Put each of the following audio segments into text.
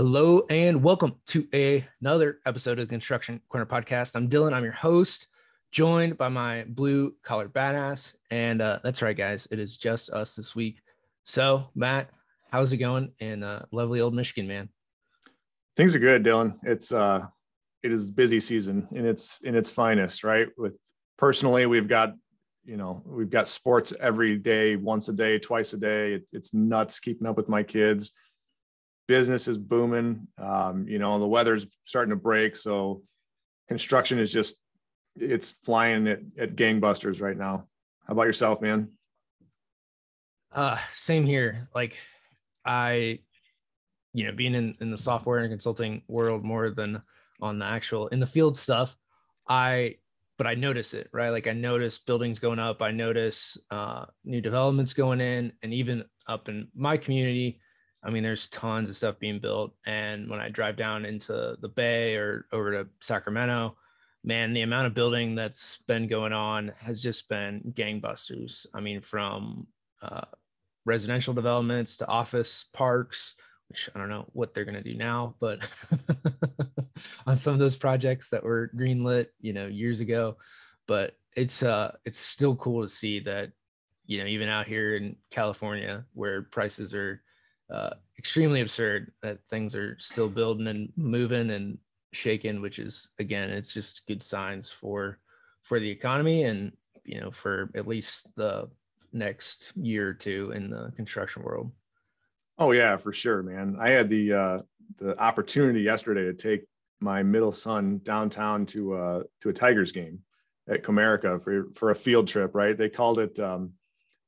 Hello and welcome to a, another episode of the Construction Corner Podcast. I'm Dillon. I'm your host, joined by my blue collar badass. And uh, that's right, guys. It is just us this week. So, Matt, how's it going in uh, lovely old Michigan, man? Things are good, Dillon. It's uh, it is busy season in its in its finest, right? With personally, we've got you know we've got sports every day, once a day, twice a day. It, it's nuts keeping up with my kids business is booming. Um, you know, the weather's starting to break. So construction is just, it's flying at, at gangbusters right now. How about yourself, man? Uh, same here. Like I, you know, being in, in the software and consulting world more than on the actual in the field stuff, I, but I notice it, right? Like I notice buildings going up. I notice uh, new developments going in and even up in my community, I mean, there's tons of stuff being built. And when I drive down into the Bay or over to Sacramento, man, the amount of building that's been going on has just been gangbusters. I mean, from uh, residential developments to office parks, which I don't know what they're going to do now, but on some of those projects that were greenlit, you know, years ago. But it's uh, it's still cool to see that, you know, even out here in California where prices are uh, extremely absurd that things are still building and moving and shaking, which is again, it's just good signs for for the economy and you know for at least the next year or two in the construction world. Oh yeah, for sure, man. I had the uh, the opportunity yesterday to take my middle son downtown to uh, to a Tigers game at Comerica for for a field trip. Right? They called it um,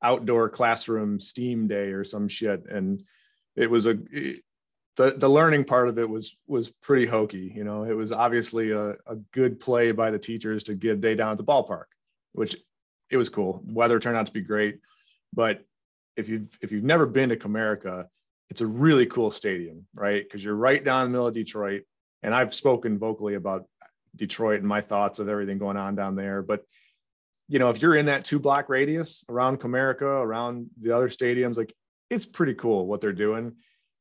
outdoor classroom STEAM day or some shit, and it was a the the learning part of it was was pretty hokey. You know, it was obviously a, a good play by the teachers to get they down at the ballpark, which it was cool. Weather turned out to be great, but if you if you've never been to Comerica, it's a really cool stadium, right? Because you're right down the middle of Detroit, and I've spoken vocally about Detroit and my thoughts of everything going on down there, but you know, if you're in that two block radius around Comerica, around the other stadiums, like it's pretty cool what they're doing.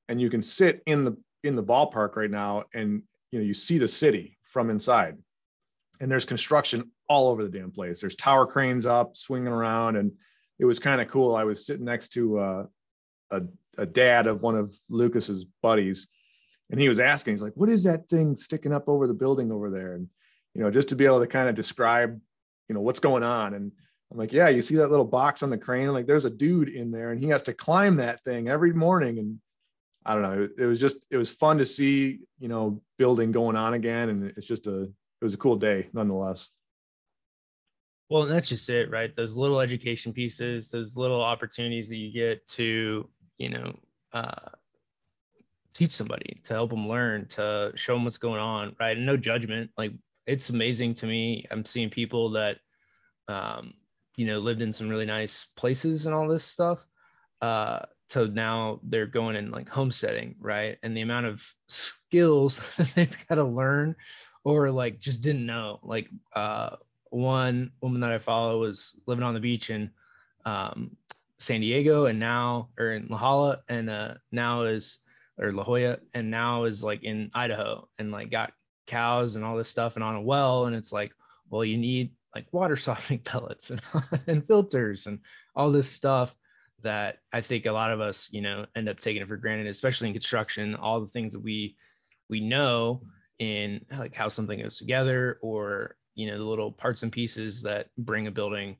And you can sit in the in the ballpark right now and you know you see the city from inside. And there's construction all over the damn place. There's tower cranes up swinging around. And it was kind of cool. I was sitting next to uh, a, a dad of one of lucas's buddies. And he was asking he's like what is that thing sticking up over the building over there? And you know just to be able to kind of describe you know what's going on. And I'm like, yeah, you see that little box on the crane? like, there's a dude in there and he has to climb that thing every morning. And I don't know, it, was just, it was fun to see, you know, building going on again. And it's just a, it was a cool day nonetheless. Well, that's just it, right? Those little education pieces, those little opportunities that you get to, you know, uh, teach somebody, to help them learn, to show them what's going on, right? And no judgment. Like it's amazing to me. I'm seeing people that, um, you know lived in some really nice places and all this stuff uh so now they're going in like homesteading right? And the amount of skills they've got to learn or like just didn't know. Like uh one woman that i follow was living on the beach in um san diego and now or in la jolla and uh now is or la jolla and now is like in idaho and like got cows and all this stuff and on a well. And it's like well you need like water softening pellets and, and filters and all this stuff that I think a lot of us, you know, end up taking it for granted, especially in construction, all the things that we we know in like how something goes together or you know the little parts and pieces that bring a building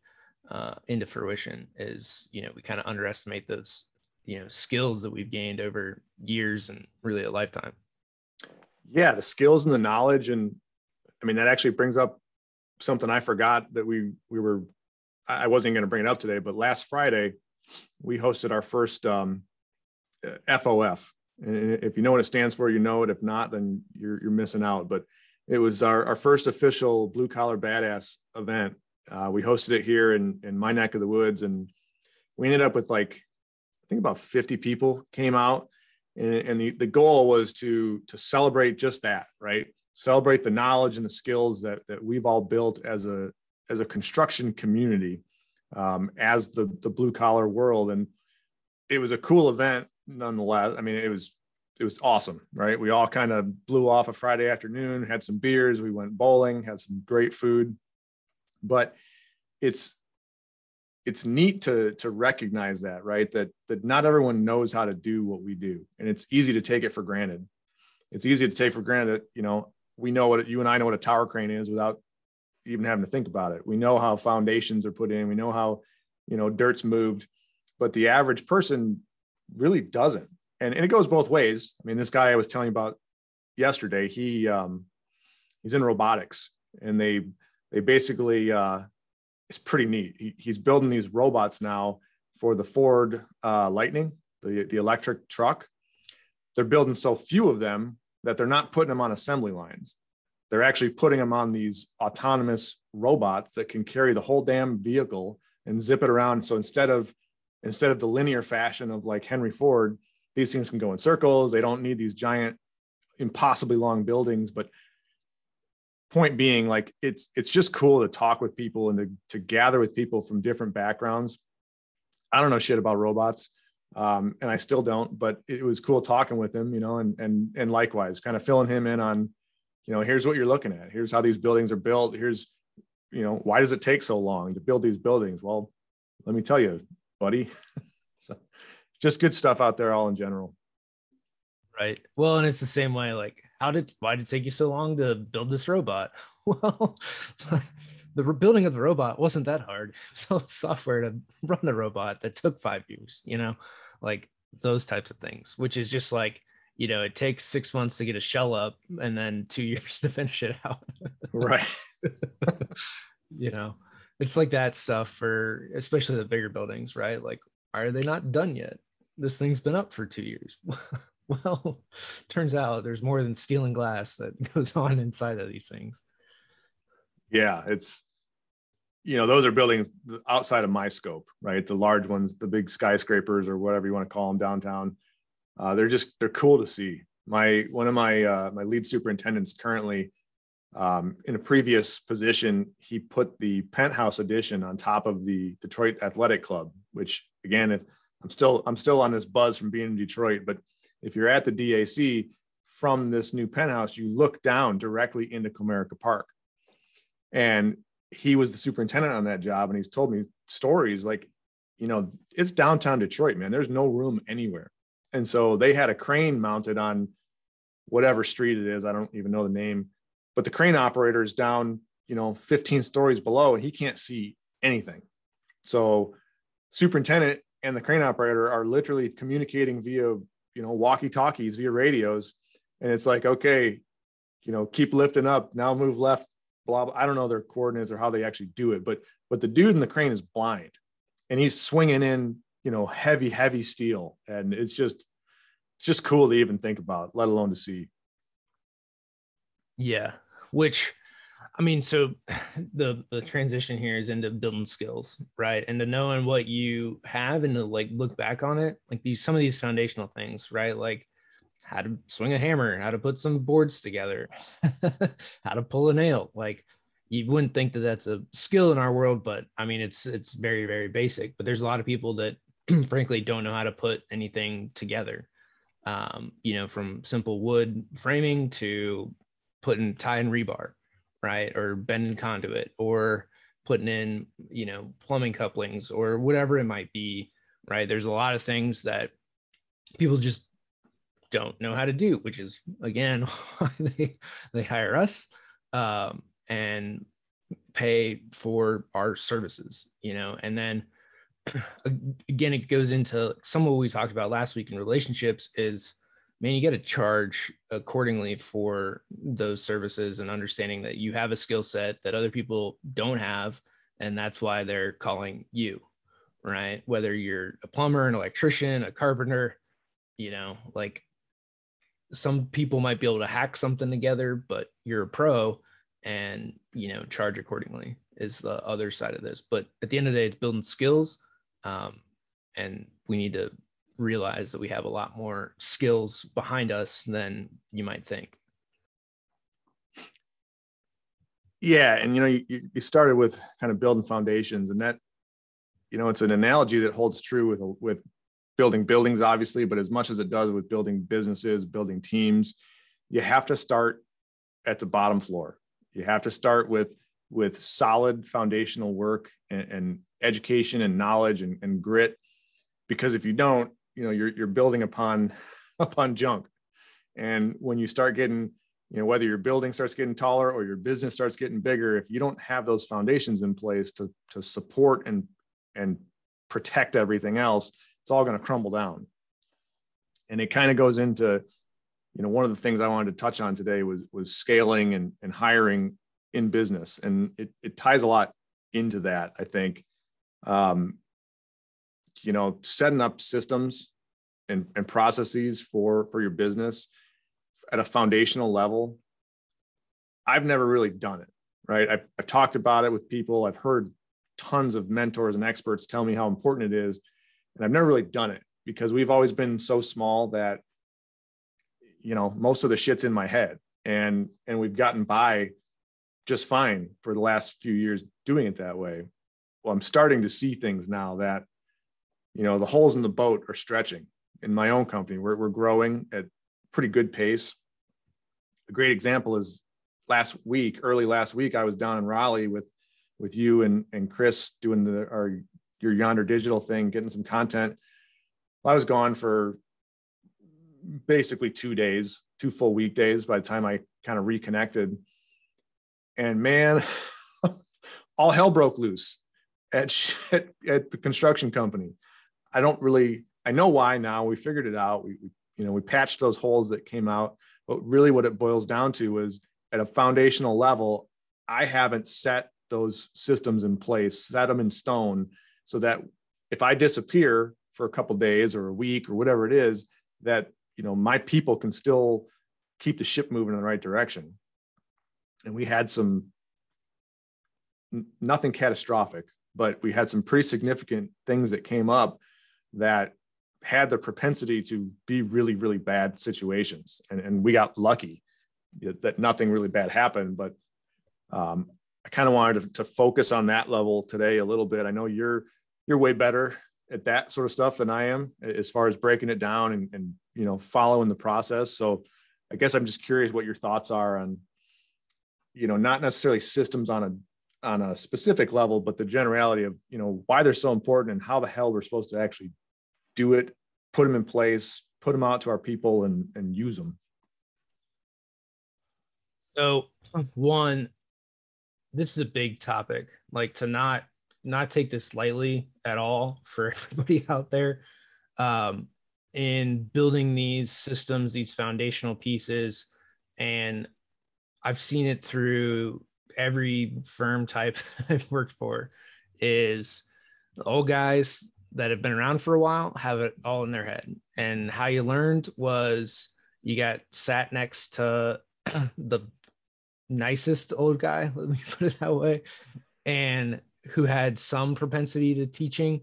uh, into fruition is you know we kind of underestimate those you know skills that we've gained over years and really a lifetime. Yeah the skills and the knowledge and i mean that actually brings up something I forgot that we we were I wasn't going to bring it up today, but last Friday we hosted our first um, FOF. And if you know what it stands for, you know it. If not, then you're you're missing out. But it was our, our first official blue collar badass event. Uh, we hosted it here in in my neck of the woods, and we ended up with like I think about 50 people came out, and, and the the goal was to to celebrate just that, right? Celebrate the knowledge and the skills that that we've all built as a as a construction community um, as the the blue collar world and it was a cool event nonetheless i mean it was it was awesome, right? We all kind of blew off a Friday afternoon, had some beers, we went bowling, had some great food. But it's it's neat to to recognize that, right? That that not everyone knows how to do what we do. And it's easy to take it for granted. It's easy to take for granted, you know, we know what you and I know what a tower crane is without even having to think about it. We know how foundations are put in, we know how, you know, dirt's moved, but the average person really doesn't and, and it goes both ways. I mean, this guy I was telling you about yesterday, he um, he's in robotics, and they they basically uh, it's pretty neat. He, he's building these robots now for the Ford uh, Lightning, the the electric truck. They're building so few of them that they're not putting them on assembly lines. They're actually putting them on these autonomous robots that can carry the whole damn vehicle and zip it around. So instead of instead of the linear fashion of like Henry Ford, these things can go in circles. They don't need these giant, impossibly long buildings. But point being, like it's it's just cool to talk with people and to, to gather with people from different backgrounds. I don't know shit about robots. Um, and I still don't, but it was cool talking with him, you know, and and and likewise, kind of filling him in on, you know, here's what you're looking at. Here's how these buildings are built. Here's, you know, why does it take so long to build these buildings? Well, let me tell you, buddy. so just good stuff out there all in general right well and it's the same way like how did why did it take you so long to build this robot well the building of the robot wasn't that hard. So software to run the robot that took five years you know like those types of things which is just like you know it takes six months to get a shell up and then two years to finish it out. Right. You know it's like that stuff for especially the bigger buildings right? Like are they not done yet? This thing's been up for two years. well, turns out there's more than steel and glass that goes on inside of these things. Yeah, it's you know those are buildings outside of my scope, right? The large ones, the big skyscrapers or whatever you want to call them downtown. Uh, they're just they're cool to see. My one of my uh, my lead superintendents currently um, in a previous position, he put the penthouse edition on top of the Detroit Athletic Club, which again, if I'm still I'm still on this buzz from being in Detroit, but if you're at the DAC from this new penthouse, you look down directly into Comerica Park. And he was the superintendent on that job, and he's told me stories like, you know, it's downtown Detroit, man. There's no room anywhere. And so they had a crane mounted on whatever street it is. I don't even know the name, but the crane operator is down, you know, 15 stories below and he can't see anything. So superintendent and the crane operator are literally communicating via you know walkie talkies via radios and it's like okay you know keep lifting up now move left blah, blah i don't know their coordinates or how they actually do it but but the dude in the crane is blind and he's swinging in you know heavy heavy steel and it's just it's just cool to even think about let alone to see yeah which I mean, so the the transition here is into building skills, right? And to knowing what you have and to like look back on it, like these some of these foundational things, right? Like how to swing a hammer, how to put some boards together, how to pull a nail. Like you wouldn't think that that's a skill in our world, but I mean, it's it's very very basic. But there's a lot of people that frankly don't know how to put anything together. Um, you know, from simple wood framing to putting tie and rebar right? Or bending conduit or putting in, you know, plumbing couplings or whatever it might be, right? There's a lot of things that people just don't know how to do, which is again why they they hire us um, and pay for our services, you know, and then again it goes into some of what we talked about last week in relationships is man, you got to charge accordingly for those services and understanding that you have a skill set that other people don't have. And that's why they're calling you, right? Whether you're a plumber, an electrician, a carpenter, you know, like some people might be able to hack something together, but you're a pro and, you know, charge accordingly is the other side of this. But at the end of the day, it's building skills. Um, and we need to realize that we have a lot more skills behind us than you might think. Yeah, and you know, you, you started with kind of building foundations, and that, you know, it's an analogy that holds true with with building buildings, obviously, but as much as it does with building businesses, building teams, you have to start at the bottom floor. You have to start with with solid foundational work and, and education and knowledge and, and grit. Because if you don't, you know, you're you're building upon upon junk. And when you start getting, you know, whether your building starts getting taller or your business starts getting bigger, if you don't have those foundations in place to to support and and protect everything else, it's all going to crumble down. And it kind of goes into, you know, one of the things I wanted to touch on today was was scaling and, and hiring in business. And it, it ties a lot into that, I think. Um, you know, setting up systems and, and processes for for your business at a foundational level. I've never really done it, right? I've, I've talked about it with people. I've heard tons of mentors and experts tell me how important it is and I've never really done it because we've always been so small that you know most of the shit's in my head. And and we've gotten by just fine for the last few years doing it that way. Well i'm starting to see things now that you know the holes in the boat are stretching in my own company. We're, we're growing at pretty good pace. A great example is last week early last week i was down in raleigh with with you and and chris doing the our your yonder digital thing, getting some content. Well, I was gone for basically two days, two full weekdays by the time I kind of reconnected. And man, all hell broke loose at, at, at the construction company. I don't really, I know why now. We figured it out. We, we, you know, we patched those holes that came out. But really, what it boils down to is at a foundational level, I haven't set those systems in place, set them in stone so that if I disappear for a couple days or a week or whatever it is, that you know my people can still keep the ship moving in the right direction. And we had some nothing catastrophic, but we had some pretty significant things that came up that had the propensity to be really, really bad situations. And, and we got lucky that nothing really bad happened. But um, I kind of wanted to, to, focus on that level today a little bit. I know you're you're way better at that sort of stuff than I am as far as breaking it down and, and you know following the process. So I guess I'm just curious what your thoughts are on you know not necessarily systems on a on a specific level, but the generality of you know why they're so important and how the hell we're supposed to actually do it, put them in place, put them out to our people, and and use them. So one, this is a big topic. Like to not not take this lightly at all for everybody out there um, in building these systems, these foundational pieces. And I've seen it through every firm type I've worked for is old guys that have been around for a while have it all in their head. And how you learned was you got sat next to the nicest old guy, let me put it that way. And who had some propensity to teaching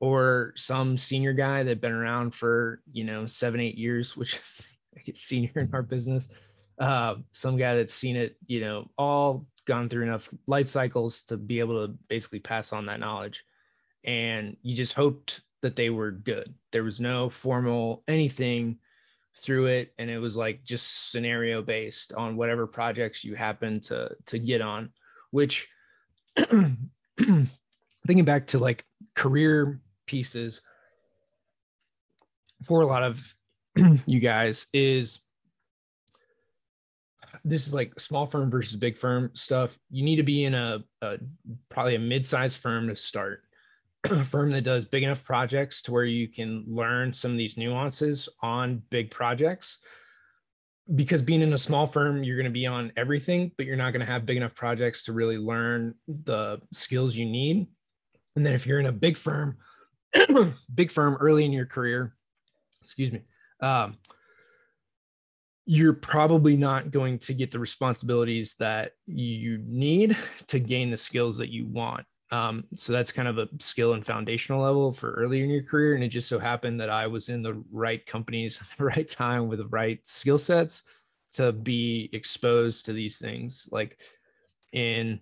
or some senior guy that been around for you know seven eight years which is senior in our business uh, some guy that's seen it you know all gone through enough life cycles to be able to basically pass on that knowledge and you just hoped that they were good there was no formal anything through it and it was like just scenario based on whatever projects you happen to to get on which thinking back to like career pieces for a lot of you guys is this is like small firm versus big firm stuff. You need to be in a, a probably a mid-sized firm to start. A firm that does big enough projects to where you can learn some of these nuances on big projects because being in a small firm, you're going to be on everything, but you're not going to have big enough projects to really learn the skills you need. And then if you're in a big firm, big firm early in your career, excuse me, um, you're probably not going to get the responsibilities that you need to gain the skills that you want. Um, so that's kind of a skill and foundational level for earlier in your career. And it just so happened that I was in the right companies at the right time with the right skill sets to be exposed to these things. Like in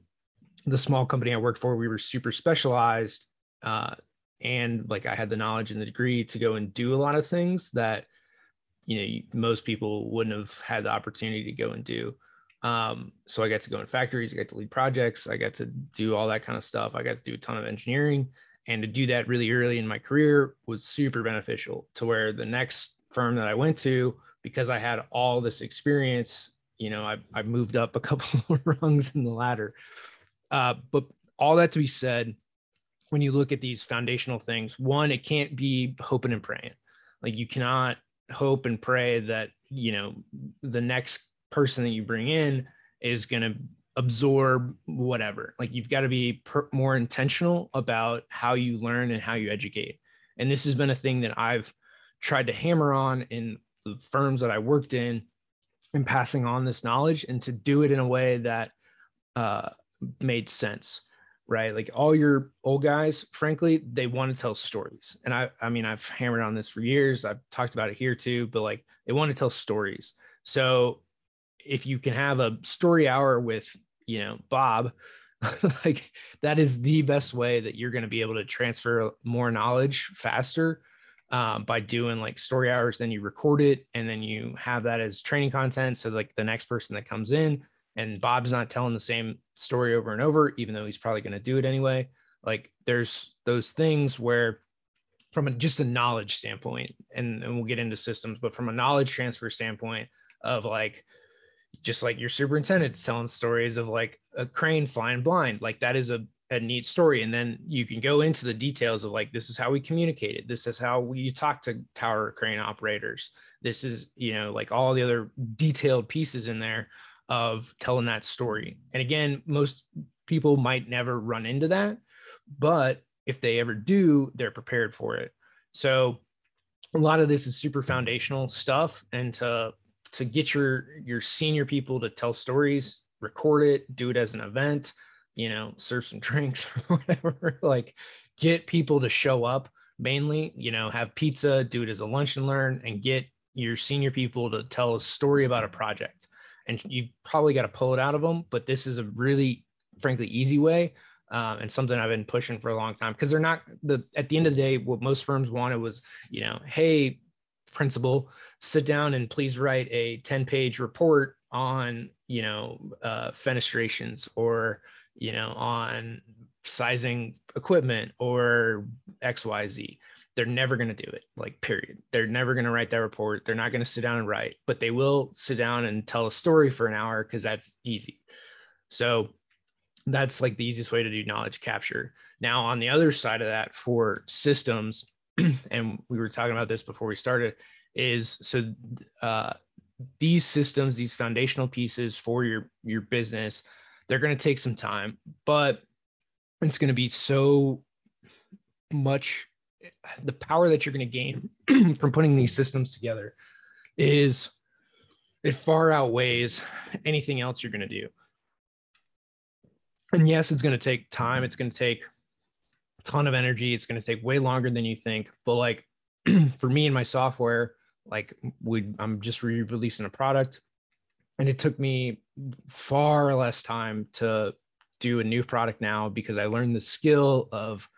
the small company I worked for, we were super specialized uh, and like I had the knowledge and the degree to go and do a lot of things that you know most people wouldn't have had the opportunity to go and do. Um, so I got to go in factories, I got to lead projects, I got to do all that kind of stuff. I got to do a ton of engineering, and to do that really early in my career was super beneficial. To where the next firm that I went to, because I had all this experience, you know, I I moved up a couple of rungs in the ladder. Uh, but all that to be said, when you look at these foundational things, one, it can't be hoping and praying. Like you cannot hope and pray that, you know, the next person that you bring in is going to absorb whatever. Like you've got to be per- more intentional about how you learn and how you educate. And this has been a thing that I've tried to hammer on in the firms that I worked in and passing on this knowledge and to do it in a way that uh, made sense right? Like all your old guys, frankly, they want to tell stories. And I I mean, I've hammered on this for years. I've talked about it here too, but like they want to tell stories. So if you can have a story hour with, you know, Bob, like that is the best way that you're going to be able to transfer more knowledge faster um, by doing like story hours. Then you record it and then you have that as training content. So like the next person that comes in, and Bob's not telling the same story over and over, even though he's probably going to do it anyway. Like there's those things where, from a, just a knowledge standpoint, and, and we'll get into systems, but from a knowledge transfer standpoint of like, just like your superintendent's telling stories of like a crane flying blind, like that is a, a neat story. And then you can go into the details of like, this is how we communicated. This is how we talk to tower crane operators. This is, you know, like all the other detailed pieces in there of telling that story. And again, most people might never run into that, but if they ever do, they're prepared for it. So a lot of this is super foundational stuff and to to get your your senior people to tell stories, record it, do it as an event, you know, serve some drinks or whatever, like get people to show up mainly, you know, have pizza, do it as a lunch and learn and get your senior people to tell a story about a project and you probably got to pull it out of them. But this is a really, frankly, easy way. Um, and something I've been pushing for a long time because they're not the at the end of the day, what most firms wanted was, you know, hey, principal, sit down and please write a 10 page report on, you know, uh, fenestrations or, you know, on sizing equipment or XYZ they're never going to do it like period. They're never going to write that report. They're not going to sit down and write but they will sit down and tell a story for an hour because that's easy. So that's like the easiest way to do knowledge capture. Now on the other side of that for systems and we were talking about this before we started is so uh, these systems these foundational pieces for your your business they're going to take some time but it's going to be so much the power that you're going to gain from putting these systems together is it far outweighs anything else you're going to do. And yes, it's going to take time. It's going to take ton of energy. It's going to take way longer than you think. But like for me and my software, like we I'm just re-releasing a product and it took me far less time to do a new product now because I learned the skill of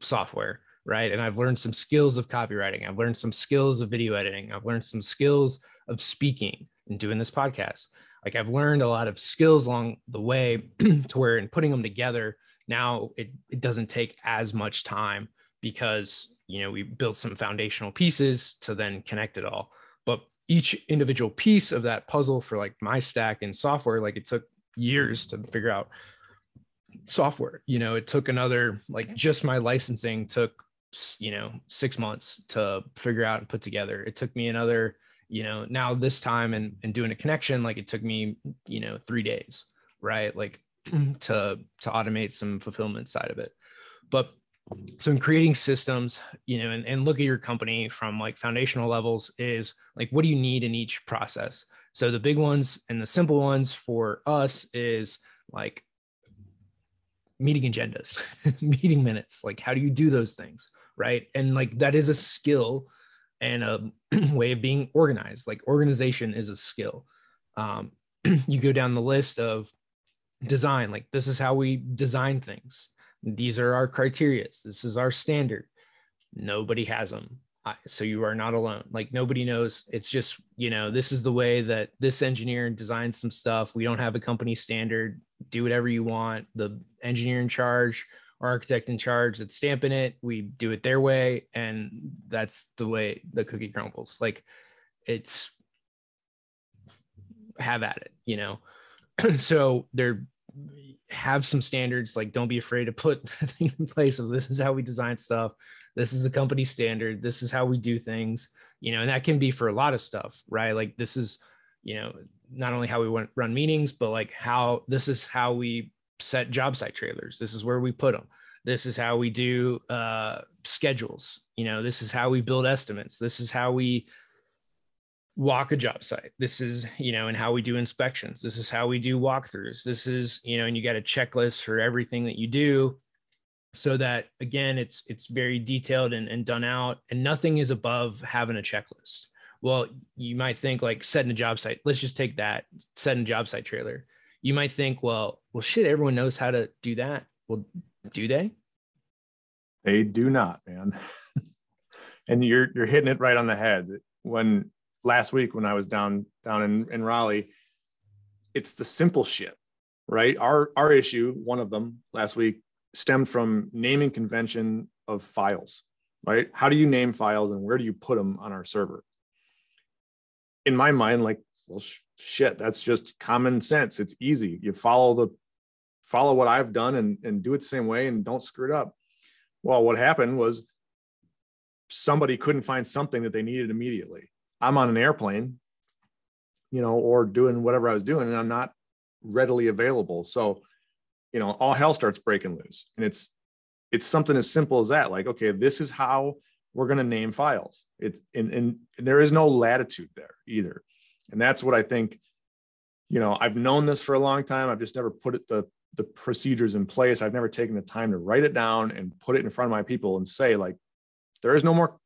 software right? And I've learned some skills of copywriting. I've learned some skills of video editing. I've learned some skills of speaking and doing this podcast. Like I've learned a lot of skills along the way to where in putting them together, now it, it doesn't take as much time because, you know, we built some foundational pieces to then connect it all. But each individual piece of that puzzle for like my stack and software, like it took years to figure out software. You know it took another like just my licensing took you know six months to figure out and put together. It took me another you know now this time and and doing a connection like it took me you know three days right? Like to to automate some fulfillment side of it. But so in creating systems you know and, and look at your company from like foundational levels is like what do you need in each process? So the big ones and the simple ones for us is like meeting agendas meeting minutes. Like how do you do those things right? And like that is a skill and a way of being organized. Like organization is a skill. Um, you go down the list of design like this is how we design things. These are our criterias this is our standard. Nobody has them so you are not alone. Like nobody knows. It's just you know this is the way that this engineer designed some stuff. We don't have a company standard. Do whatever you want. The engineer in charge architect in charge that's stamping it we do it their way and that's the way the cookie crumbles. Like it's have at it you know? So there have some standards like don't be afraid to put things in place of this is how we design stuff. This is the company standard. This is how we do things. You know and that can be for a lot of stuff right? Like this is you know not only how we run meetings but like how this is how we set job site trailers. This is where we put them this is how we do uh schedules. You know this is how we build estimates. This is how we walk a job site. This is, you know, and how we do inspections. This is how we do walkthroughs. This is, you know, and you got a checklist for everything that you do so that again it's it's very detailed and, and done out and nothing is above having a checklist well you might think like setting a job site let's just take that setting a job site trailer you might think well well shit everyone knows how to do that well do they they do not man and you're you're hitting it right on the head when last week when I was down down in, in Raleigh, it's the simple shit, right? Our our issue, one of them last week, stemmed from naming convention of files, right? How do you name files and where do you put them on our server? In my mind, like, well, sh- shit, that's just common sense. It's easy. You follow the follow what I've done and, and do it the same way and don't screw it up. Well, what happened was somebody couldn't find something that they needed immediately. I'm on an airplane, you know, or doing whatever I was doing, and I'm not readily available. So, you know, all hell starts breaking loose. And it's it's something as simple as that. Like, okay, this is how we're going to name files. It's and, and there is no latitude there either. And that's what I think, you know, I've known this for a long time. I've just never put it the the procedures in place. I've never taken the time to write it down and put it in front of my people and say, like, there is no more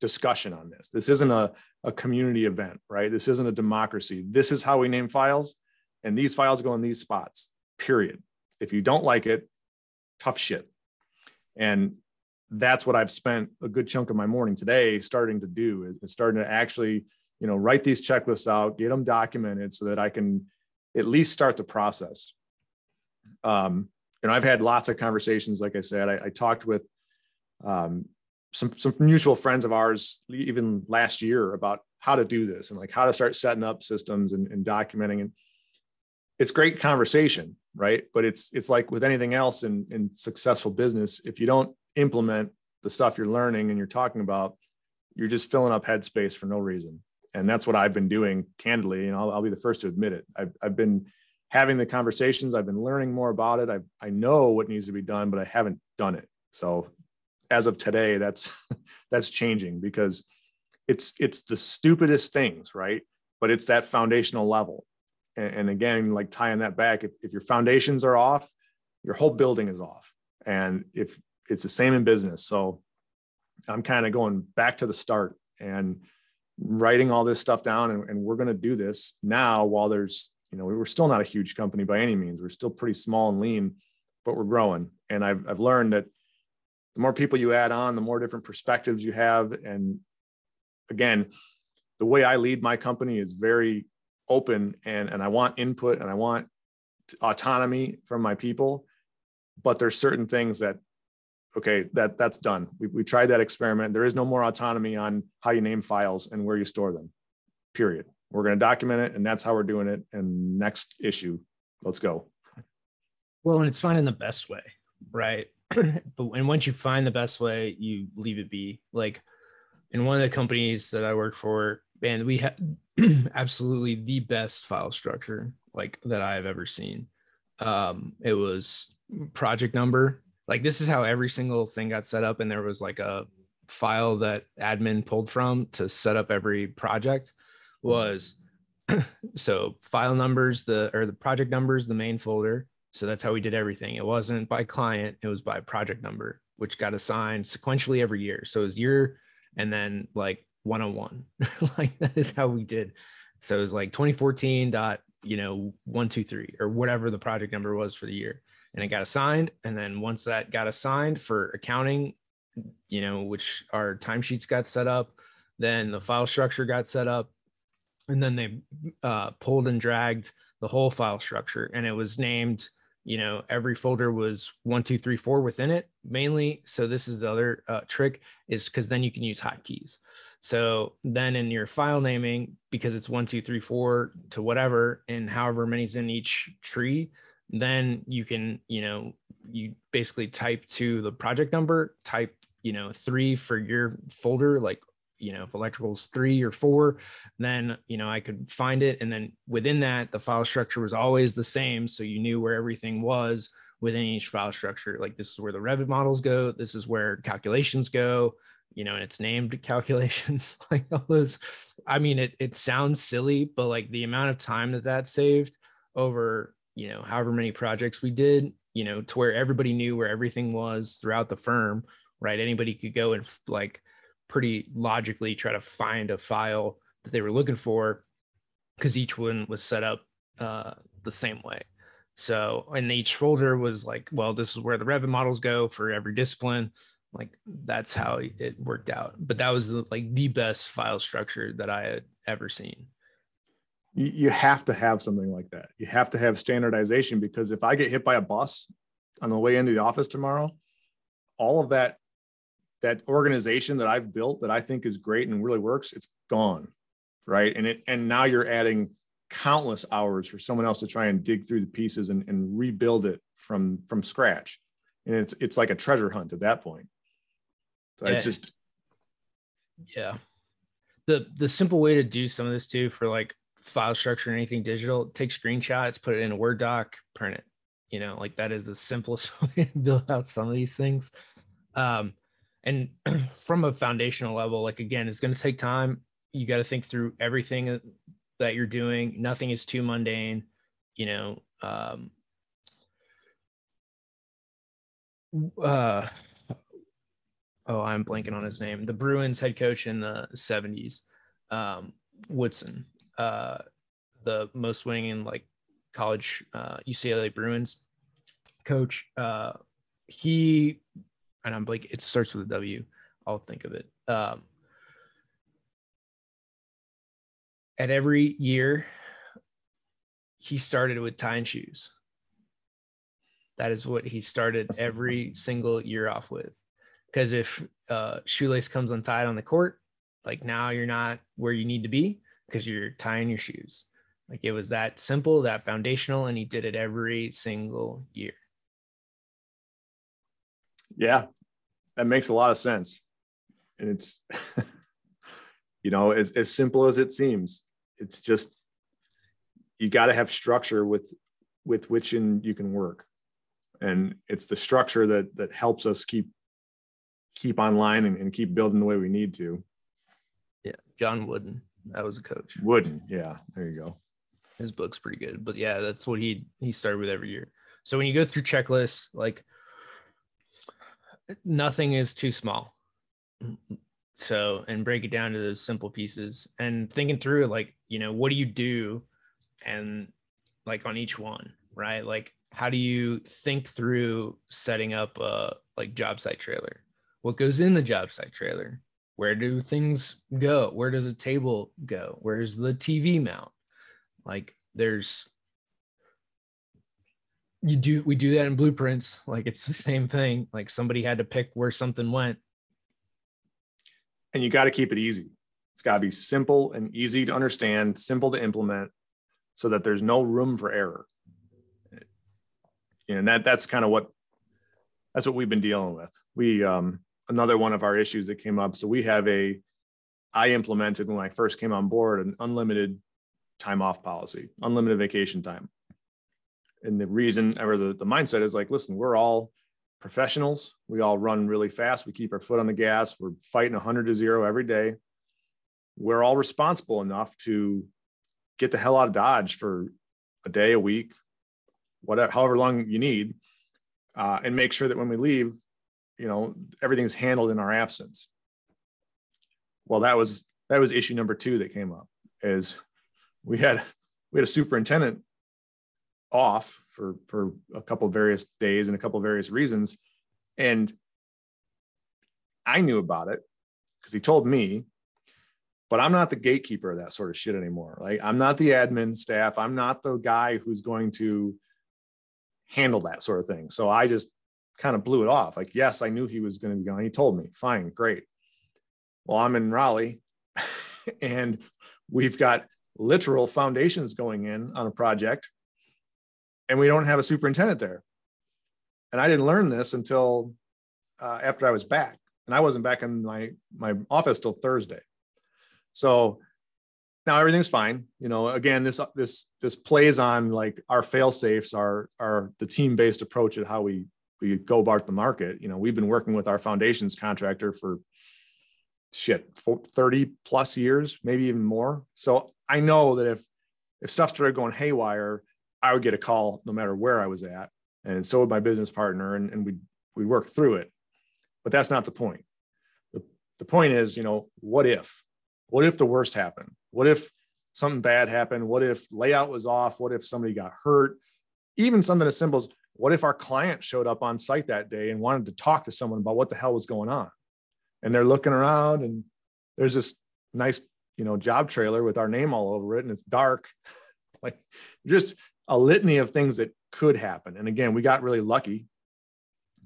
discussion on this. This isn't a, a community event, right? This isn't a democracy. This is how we name files, and these files go in these spots, period. If you don't like it, tough shit. And that's what I've spent a good chunk of my morning today starting to do is starting to actually, you know, write these checklists out, get them documented so that I can at least start the process. Um, and I've had lots of conversations. Like I said, I, I talked with um, some some mutual friends of ours even last year about how to do this and like how to start setting up systems and, and documenting. And it's great conversation right? But it's it's like with anything else in in successful business if you don't implement the stuff you're learning and you're talking about you're just filling up headspace for no reason. And that's what i've been doing candidly and i'll, I'll be the first to admit it. I've, I've been having the conversations i've been learning more about it. I, I know what needs to be done but i haven't done it. So as of today that's that's changing because it's it's the stupidest things right? But it's that foundational level. And, and again like tying that back if, if your foundations are off your whole building is off. And if it's the same in business. So i'm kind of going back to the start and writing all this stuff down and, and we're going to do this now while there's you know we're still not a huge company by any means. We're still pretty small and lean but we're growing. And i've, I've learned that the more people you add on, the more different perspectives you have. And again, the way I lead my company is very open and, and I want input and I want autonomy from my people. But there's certain things that, okay, that that's done. We, we tried that experiment. There is no more autonomy on how you name files and where you store them, period. We're going to document it and that's how we're doing it. And next issue, let's go. Well, and it's finding the best way, right? but and once you find the best way, you leave it be. Like in one of the companies that I work for, and we had absolutely the best file structure like that I've ever seen. Um, it was project number. Like this is how every single thing got set up, and there was like a file that admin pulled from to set up every project was so file numbers the or the project numbers the main folder so that's how we did everything. It wasn't by client, it was by project number, which got assigned sequentially every year. So it was year and then like 101. like that is how we did. So it was like 2014 dot, you know, one, two, three, or whatever the project number was for the year. And it got assigned. And then once that got assigned for accounting, you know, which our timesheets got set up, then the file structure got set up, and then they uh, pulled and dragged the whole file structure, and it was named. You know, every folder was one, two, three, four within it mainly. So this is the other uh, trick is because then you can use hotkeys. So then in your file naming, because it's one, two, three, four to whatever, and however many's in each tree, then you can, you know, you basically type to the project number, type you know three for your folder like you know if electrical's three or four then you know i could find it. And then within that the file structure was always the same. So you knew where everything was within each file structure. Like this is where the revit models go. This is where calculations go you know and it's named calculations like all those. I mean it, it sounds silly but like the amount of time that that saved over you know however many projects we did you know to where everybody knew where everything was throughout the firm right? Anybody could go and like pretty logically try to find a file that they were looking for because each one was set up uh, the same way. So, and each folder was like, well, this is where the Revit models go for every discipline. Like that's how it worked out. But that was like the best file structure that I had ever seen. You have to have something like that. You have to have standardization because if I get hit by a bus on the way into the office tomorrow, all of that that organization that I've built that I think is great and really works, it's gone. Right. And it and now you're adding countless hours for someone else to try and dig through the pieces and, and rebuild it from from scratch. And it's it's like a treasure hunt at that point. So yeah. it's just yeah. The the simple way to do some of this too for like file structure and anything digital, take screenshots, put it in a Word doc, print it. You know, like that is the simplest way to build out some of these things. Um, and from a foundational level like again it's going to take time. You got to think through everything that you're doing. Nothing is too mundane you know um uh oh i'm blanking on his name. The bruins head coach in the 70s um woodson uh the most winning in like college uh ucla bruins coach uh he and I'm like, it starts with a W. I'll think of it. Um, at every year, he started with tie and shoes. That is what he started every single year off with. Because if uh, shoelace comes untied on the court, like now you're not where you need to be because you're tying your shoes. Like it was that simple, that foundational, and he did it every single year. Yeah, that makes a lot of sense. And it's, you know, as, as simple as it seems, it's just, you got to have structure with, with which in you can work. And it's the structure that, that helps us keep, keep online and, and keep building the way we need to. Yeah. John Wooden, that was a coach. Wooden. Yeah. There you go. His book's pretty good, but yeah, that's what he, he started with every year. So when you go through checklists, like nothing is too small. Mm-hmm. So, and break it down to those simple pieces and thinking through like, you know, what do you do and like on each one, right? Like, how do you think through setting up a like job site trailer? What goes in the job site trailer? Where do things go? Where does a table go? Where's the TV mount? Like, there's you do we do that in blueprints like it's the same thing like somebody had to pick where something went. And you got to keep it easy. It's got to be simple and easy to understand simple to implement so that there's no room for error. And that that's kind of what that's what we've been dealing with. We um another one of our issues that came up so we have a i implemented when i first came on board an unlimited time off policy unlimited vacation time and the reason or the, the mindset is like listen we're all professionals. We all run really fast. We keep our foot on the gas. We're fighting 100 to 0 every day. We're all responsible enough to get the hell out of dodge for a day a week whatever however long you need uh, and make sure that when we leave you know everything's handled in our absence. Well that was that was issue number two that came up is we had we had a superintendent off for for a couple of various days and a couple of various reasons and I knew about it because he told me, but I'm not the gatekeeper of that sort of shit anymore. Like I'm not the admin staff. I'm not the guy who's going to handle that sort of thing. So I just kind of blew it off. Like, yes, I knew he was going to be gone. He told me, fine, great. Well, I'm in Raleigh and we've got literal foundations going in on a project and we don't have a superintendent there. And I didn't learn this until uh, after I was back, and I wasn't back in my my office till Thursday. So now everything's fine. You know, again, this this this plays on like our fail safes, our our the team based approach at how we we go about the market. You know, we've been working with our foundations contractor for shit 30 plus years, maybe even more. So I know that if if stuff started going haywire, I would get a call no matter where I was at. And so would my business partner, and, and we we work through it. But that's not the point. The, the point is, you know, what if? What if the worst happened? What if something bad happened? What if layout was off? What if somebody got hurt? Even something as simple as what if our client showed up on site that day and wanted to talk to someone about what the hell was going on? And they're looking around and there's this nice, you know, job trailer with our name all over it and it's dark. like just a litany of things that could happen. And again, we got really lucky.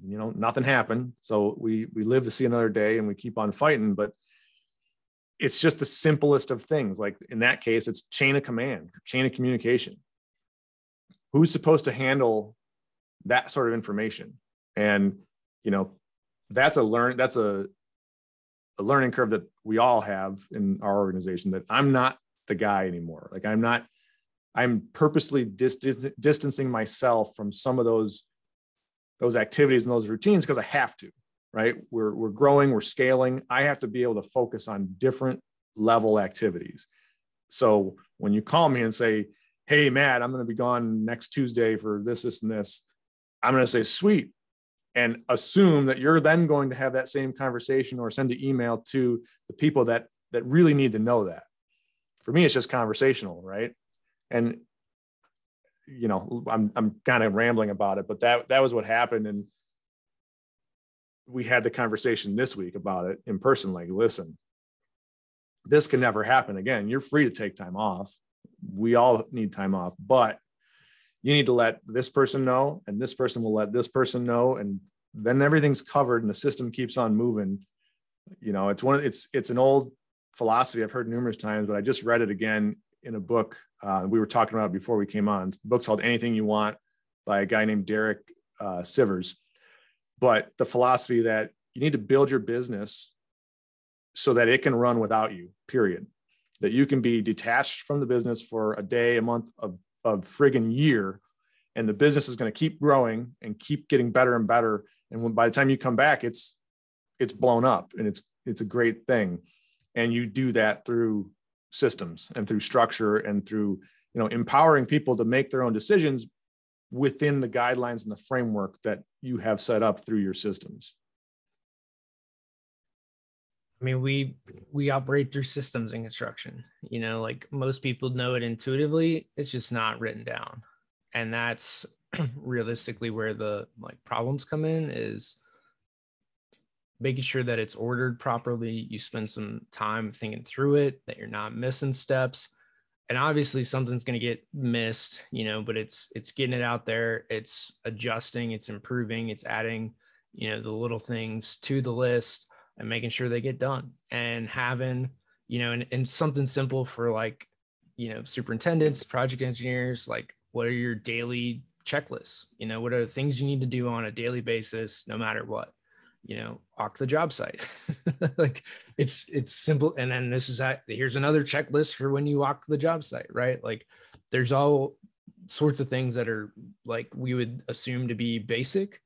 You know, nothing happened. So we we live to see another day and we keep on fighting. But it's just the simplest of things. Like in that case, it's chain of command, chain of communication. Who's supposed to handle that sort of information? And you know, that's a learn that's a a learning curve that we all have in our organization that I'm not the guy anymore. Like I'm not I'm purposely dist- distancing myself from some of those those activities and those routines because I have to. Right? We're we're growing, we're scaling. I have to be able to focus on different level activities. So when you call me and say, "Hey, Matt, I'm going to be gone next Tuesday for this, this, and this," I'm going to say, "Sweet," and assume that you're then going to have that same conversation or send an email to the people that that really need to know that. For me, it's just conversational, right? And you know i'm i'm kind of rambling about it but that that was what happened. And we had the conversation this week about it in person like listen this can never happen again. You're free to take time off. We all need time off but you need to let this person know and this person will let this person know. And then everything's covered and the system keeps on moving. You know it's one it's it's an old philosophy i've heard numerous times but i just read it again in a book uh, we were talking about before we came on. The book's called Anything You Want by a guy named Derek uh, Sivers. But the philosophy that you need to build your business so that it can run without you, period. That you can be detached from the business for a day, a month, a, a friggin' year, and the business is going to keep growing and keep getting better and better. And when by the time you come back, it's it's blown up and it's it's a great thing. And you do that through systems and through structure and through you know empowering people to make their own decisions within the guidelines and the framework that you have set up through your systems. I mean we we operate through systems in construction you know like most people know it intuitively it's just not written down. And that's realistically where the like problems come in is making sure that it's ordered properly. You spend some time thinking through it, that you're not missing steps. And obviously something's going to get missed, you know, but it's it's getting it out there, it's adjusting, it's improving, it's adding, you know, the little things to the list and making sure they get done. And having, you know, and, and something simple for like, you know, superintendents, project engineers, like what are your daily checklists? You know, what are the things you need to do on a daily basis, no matter what? You know walk the job site. Like it's it's simple and then this is that here's another checklist for when you walk the job site right? Like there's all sorts of things that are like we would assume to be basic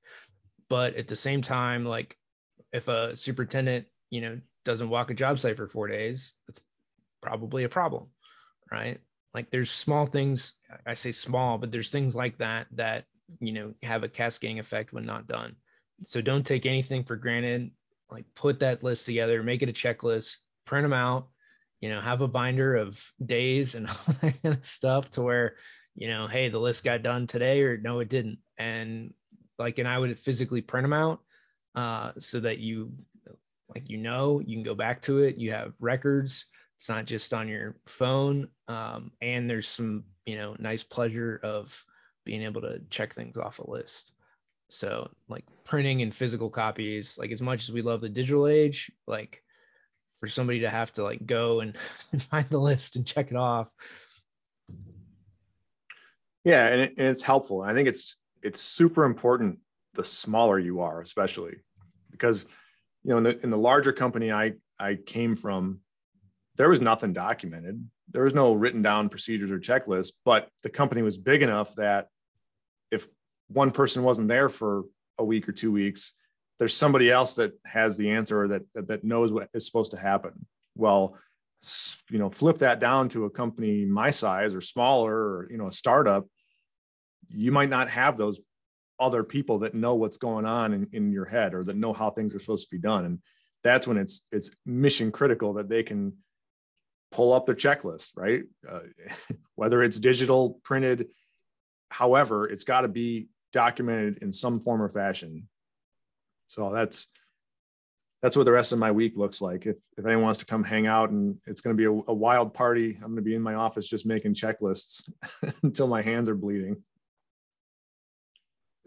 but at the same time like if a superintendent you know doesn't walk a job site for four days that's probably a problem right? Like there's small things i say small but there's things like that that you know have a cascading effect when not done so don't take anything for granted. Like put that list together, make it a checklist, print them out, you know, have a binder of days and all that kind of stuff to where, you know, hey, the list got done today or no, it didn't. And like, and I would physically print them out uh, so that you like you know you can go back to it you have records it's not just on your phone um, and there's some you know nice pleasure of being able to check things off a list so like printing and physical copies like as much as we love the digital age like for somebody to have to like go and, and find the list and check it off. Yeah and, it, and it's helpful i think it's it's super important the smaller you are especially because you know in the, in the larger company i i came from there was nothing documented. There was no written down procedures or checklists but the company was big enough that one person wasn't there for a week or two weeks there's somebody else that has the answer or that that knows what is supposed to happen. Well you know flip that down to a company my size or smaller or you know a startup you might not have those other people that know what's going on in, in your head or that know how things are supposed to be done. And that's when it's it's mission critical that they can pull up their checklist right? Uh, whether it's digital printed however it's got to be documented in some form or fashion so that's that's what the rest of my week looks like if if anyone wants to come hang out and it's going to be a, a wild party i'm going to be in my office just making checklists until my hands are bleeding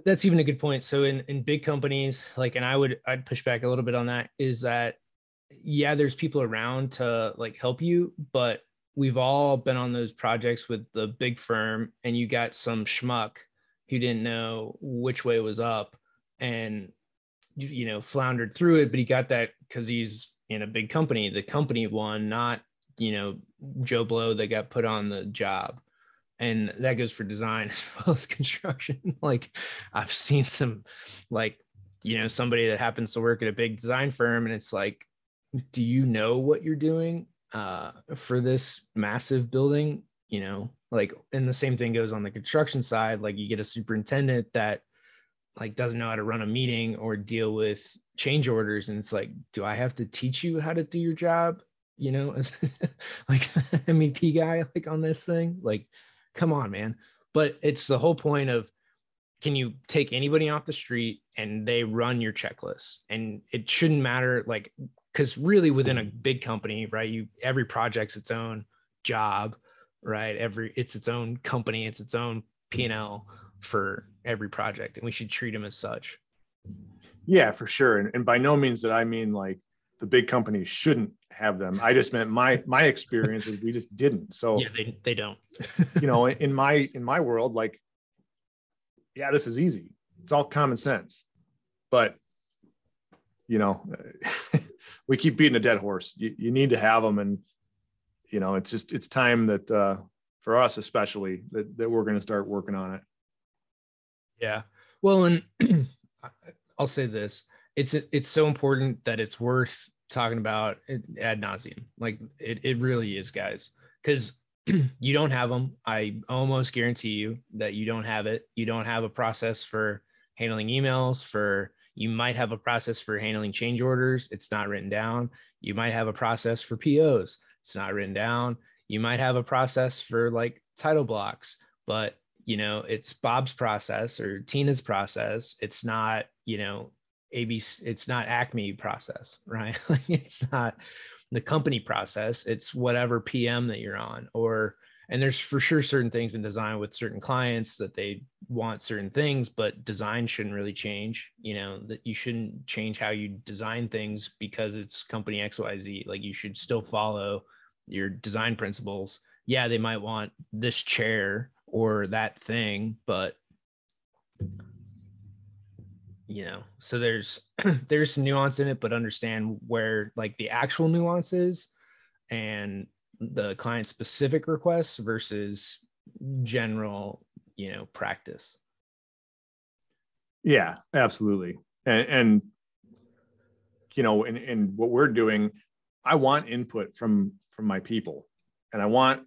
that's even a good point. So in in big companies, like, and I would I'd push back a little bit on that. Is that yeah, there's people around to like help you, but we've all been on those projects with the big firm, and you got some schmuck who didn't know which way was up, and you know floundered through it, but he got that because he's in a big company. The company won, not you know Joe Blow that got put on the job. And that goes for design as well as construction. Like i've seen some like you know somebody that happens to work at a big design firm and it's like do you know what you're doing uh, for this massive building you know like and the same thing goes on the construction side like you get a superintendent that like doesn't know how to run a meeting or deal with change orders and it's like do i have to teach you how to do your job you know as like mep guy like on this thing like Come on, man. But it's the whole point of can you take anybody off the street and they run your checklist? And it shouldn't matter, like, because really within a big company, right? You every project's its own job, right? Every it's its own company, it's its own mm-hmm. P and L for every project, and we should treat them as such. Yeah, for sure. And, and by no means that I mean like the big companies shouldn't have them. I just meant my my experience was we just didn't. So yeah, they, they don't. you know, in my in my world, like, yeah, this is easy. It's all common sense. But you know, we keep beating a dead horse. You, you need to have them, and you know, it's just it's time that uh, for us especially that, that we're going to start working on it. Yeah. Well, and I'll say this: it's it's so important that it's worth talking about ad nauseum. Like it, it really is, guys, because you don't have them. I almost guarantee you that you don't have it. You don't have a process for handling emails. For you might have a process for handling change orders. It's not written down. You might have a process for POs. It's not written down. You might have a process for like title blocks, but you know it's Bob's process or Tina's process. It's not you know ABC, it's not Acme process, right? it's not the company process. It's whatever PM that you're on, or and there's for sure certain things in design with certain clients that they want certain things, but design shouldn't really change. You know that you shouldn't change how you design things because it's company X Y Z. Like you should still follow your design principles. Yeah, they might want this chair or that thing, but you know so there's there's some nuance in it but understand where like the actual nuance is and the client specific requests versus general you know practice. Yeah absolutely. And, and you know and, and what we're doing i want input from from my people. And i want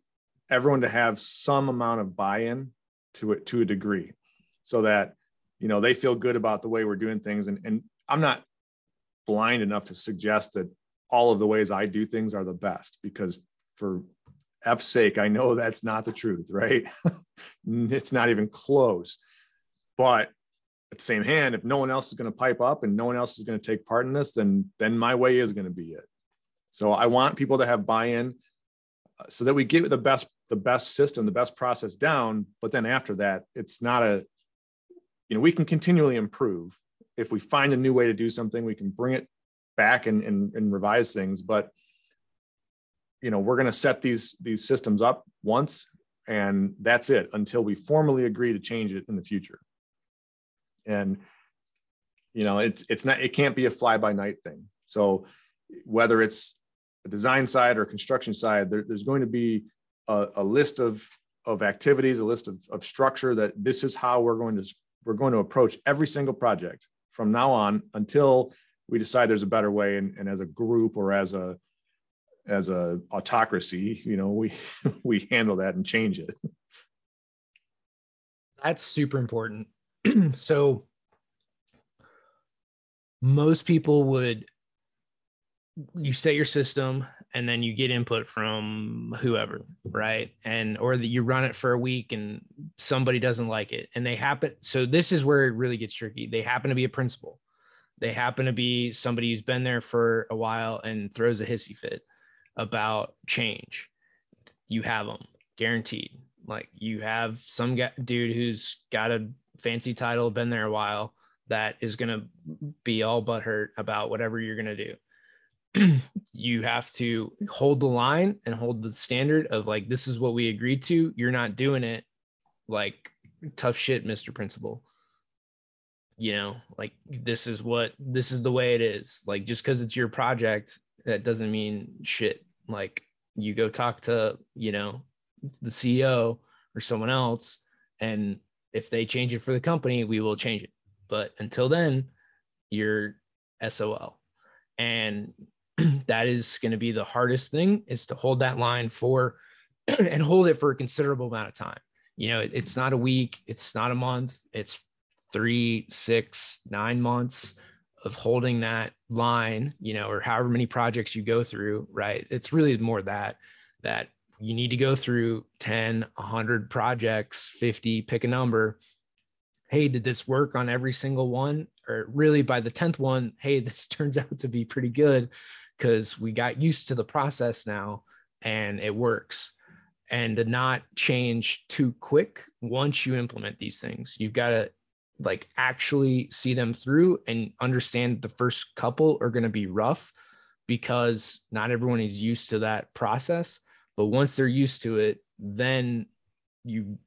everyone to have some amount of buy-in to it to a degree so that you know they feel good about the way we're doing things. And, and i'm not blind enough to suggest that all of the ways i do things are the best because for f's sake i know that's not the truth right it's not even close but at the same hand, if no one else is going to pipe up and no one else is going to take part in this, then then my way is going to be it. So I want people to have buy-in uh, so that we get the best the best system, the best process down. But then after that, it's not a you know we can continually improve. If we find a new way to do something, we can bring it back and and, and revise things. But you know we're going to set these these systems up once and that's it until we formally agree to change it in the future. And you know it's it's not it can't be a fly by night thing. So whether it's a design side or construction side there, there's going to be a, a, list of of activities a list of, of structure that this is how we're going to we're going to approach every single project from now on until we decide there's a better way and, and as a group or as a as a autocracy you know we we handle that and change it. That's super important. So most people would you set your system and then you get input from whoever right? And or that you run it for a week and somebody doesn't like it. And they happen so this is where it really gets tricky. They happen to be a principal. They happen to be somebody who's been there for a while and throws a hissy fit about change you have them guaranteed like you have some dude who's got a fancy title, been there a while, that is going to be all but hurt about whatever you're going to do. you have to hold the line and hold the standard of like, this is what we agreed to. You're not doing it. Like, tough shit, Mr. Principal. You know, like, this is what, this is the way it is. Like, just because it's your project, that doesn't mean shit. Like, you go talk to, you know, the CEO or someone else and if they change it for the company, we will change it. But until then, you're SOL. And that is going to be the hardest thing is to hold that line for and hold it for a considerable amount of time. You know, it's not a week, it's not a month, it's three, six, nine months of holding that line, you know, or however many projects you go through, right? It's really more that that you need to go through 10, 100 projects, 50, pick a number. Hey, did this work on every single one? Or really by the 10th one, hey, this turns out to be pretty good because we got used to the process now and it works. And to not change too quick once you implement these things, you've got to like actually see them through and understand the first couple are going to be rough because not everyone is used to that process but once they're used to it, then you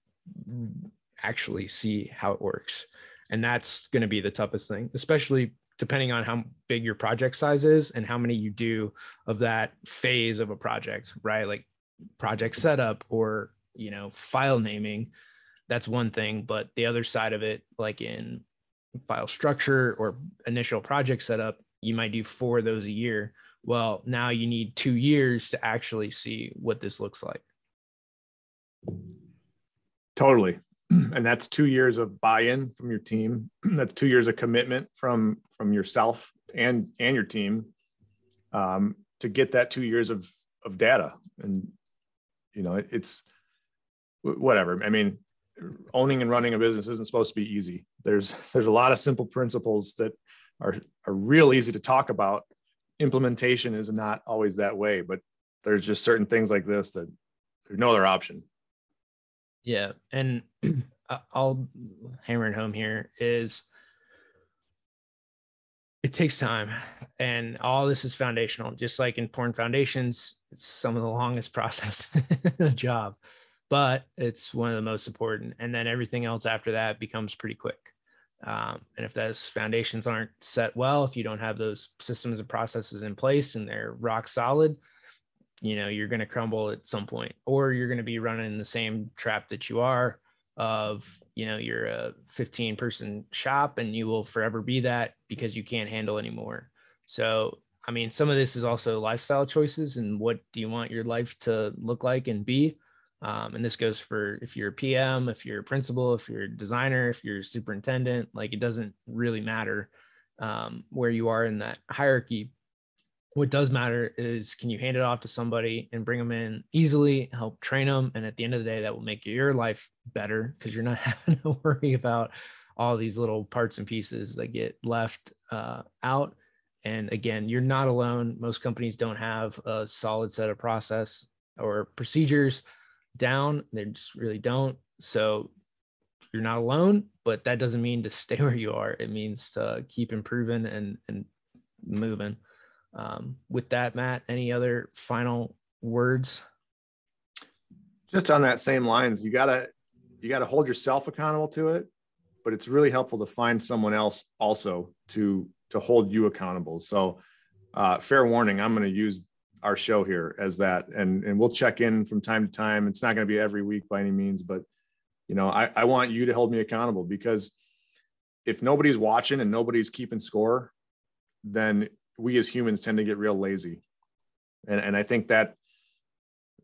actually see how it works. And that's going to be the toughest thing, especially depending on how big your project size is and how many you do of that phase of a project, right? Like project setup or, you know, file naming. That's one thing. But the other side of it, like in file structure or initial project setup, you might do four of those a year well, now you need two years to actually see what this looks like. Totally. And that's two years of buy-in from your team. That's two years of commitment from from yourself and and your team um, to get that two years of of data. And you know, it, it's whatever. I mean, owning and running a business isn't supposed to be easy. There's there's a lot of simple principles that are are real easy to talk about implementation is not always that way, but there's just certain things like this that there's no other option. Yeah. And I'll hammer it home here is it takes time and all this is foundational just like in porn foundations it's some of the longest process in a job but it's one of the most important and then everything else after that becomes pretty quick um, and if those foundations aren't set well, if you don't have those systems and processes in place and they're rock solid, you know, you're going to crumble at some point, or you're going to be running the same trap that you are of, you know, you're a 15 person shop and you will forever be that because you can't handle anymore. So, I mean, some of this is also lifestyle choices and what do you want your life to look like and be? Um, and this goes for if you're a PM, if you're a principal, if you're a designer, if you're a superintendent, like it doesn't really matter um, where you are in that hierarchy. what does matter is can you hand it off to somebody and bring them in easily, help train them, and at the end of the day, that will make your life better because you're not having to worry about all these little parts and pieces that get left uh, out. And again, you're not alone. Most companies don't have a solid set of process or procedures down. They just really don't. So you're not alone, but that doesn't mean to stay where you are. It means to keep improving and and moving. Um, with that, Matt, any other final words? Just on that same lines, you gotta you gotta hold yourself accountable to it, but it's really helpful to find someone else also to to hold you accountable. So, uh, fair warning, I'm going to use our show here as that, and and we'll check in from time to time. It's not going to be every week by any means, but you know, I, I want you to hold me accountable because if nobody's watching and nobody's keeping score, then we as humans tend to get real lazy. And, and I think that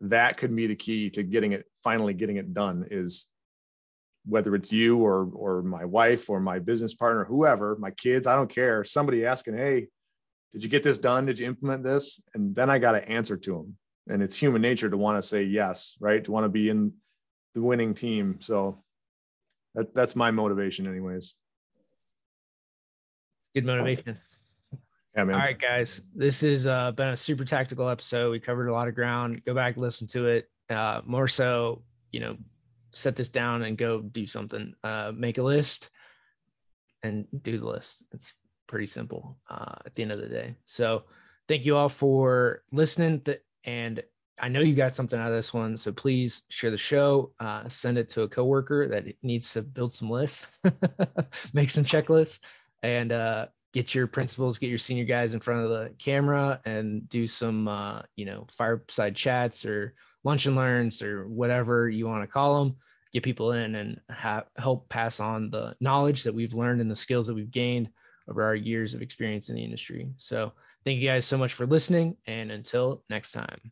that could be the key to getting it finally getting it done is whether it's you or or my wife or my business partner whoever my kids i don't care somebody asking hey did you get this done did you implement this and then i got to answer to them and it's human nature to want to say yes right to want to be in the winning team so that, that's my motivation anyways good motivation yeah, man. All right, guys. This has uh, been a super tactical episode. We covered a lot of ground. Go back, listen to it. Uh, more so, you know, set this down and go do something. Uh, make a list and do the list. It's pretty simple uh, at the end of the day. So, thank you all for listening. Th- and I know you got something out of this one. So please share the show, uh, send it to a coworker that needs to build some lists, make some checklists, and uh, get your principals, get your senior guys in front of the camera and do some, uh, you know, fireside chats or lunch and learns or whatever you want to call them. Get people in and have, help pass on the knowledge that we've learned and the skills that we've gained over our years of experience in the industry. So, thank you guys so much for listening. And until next time.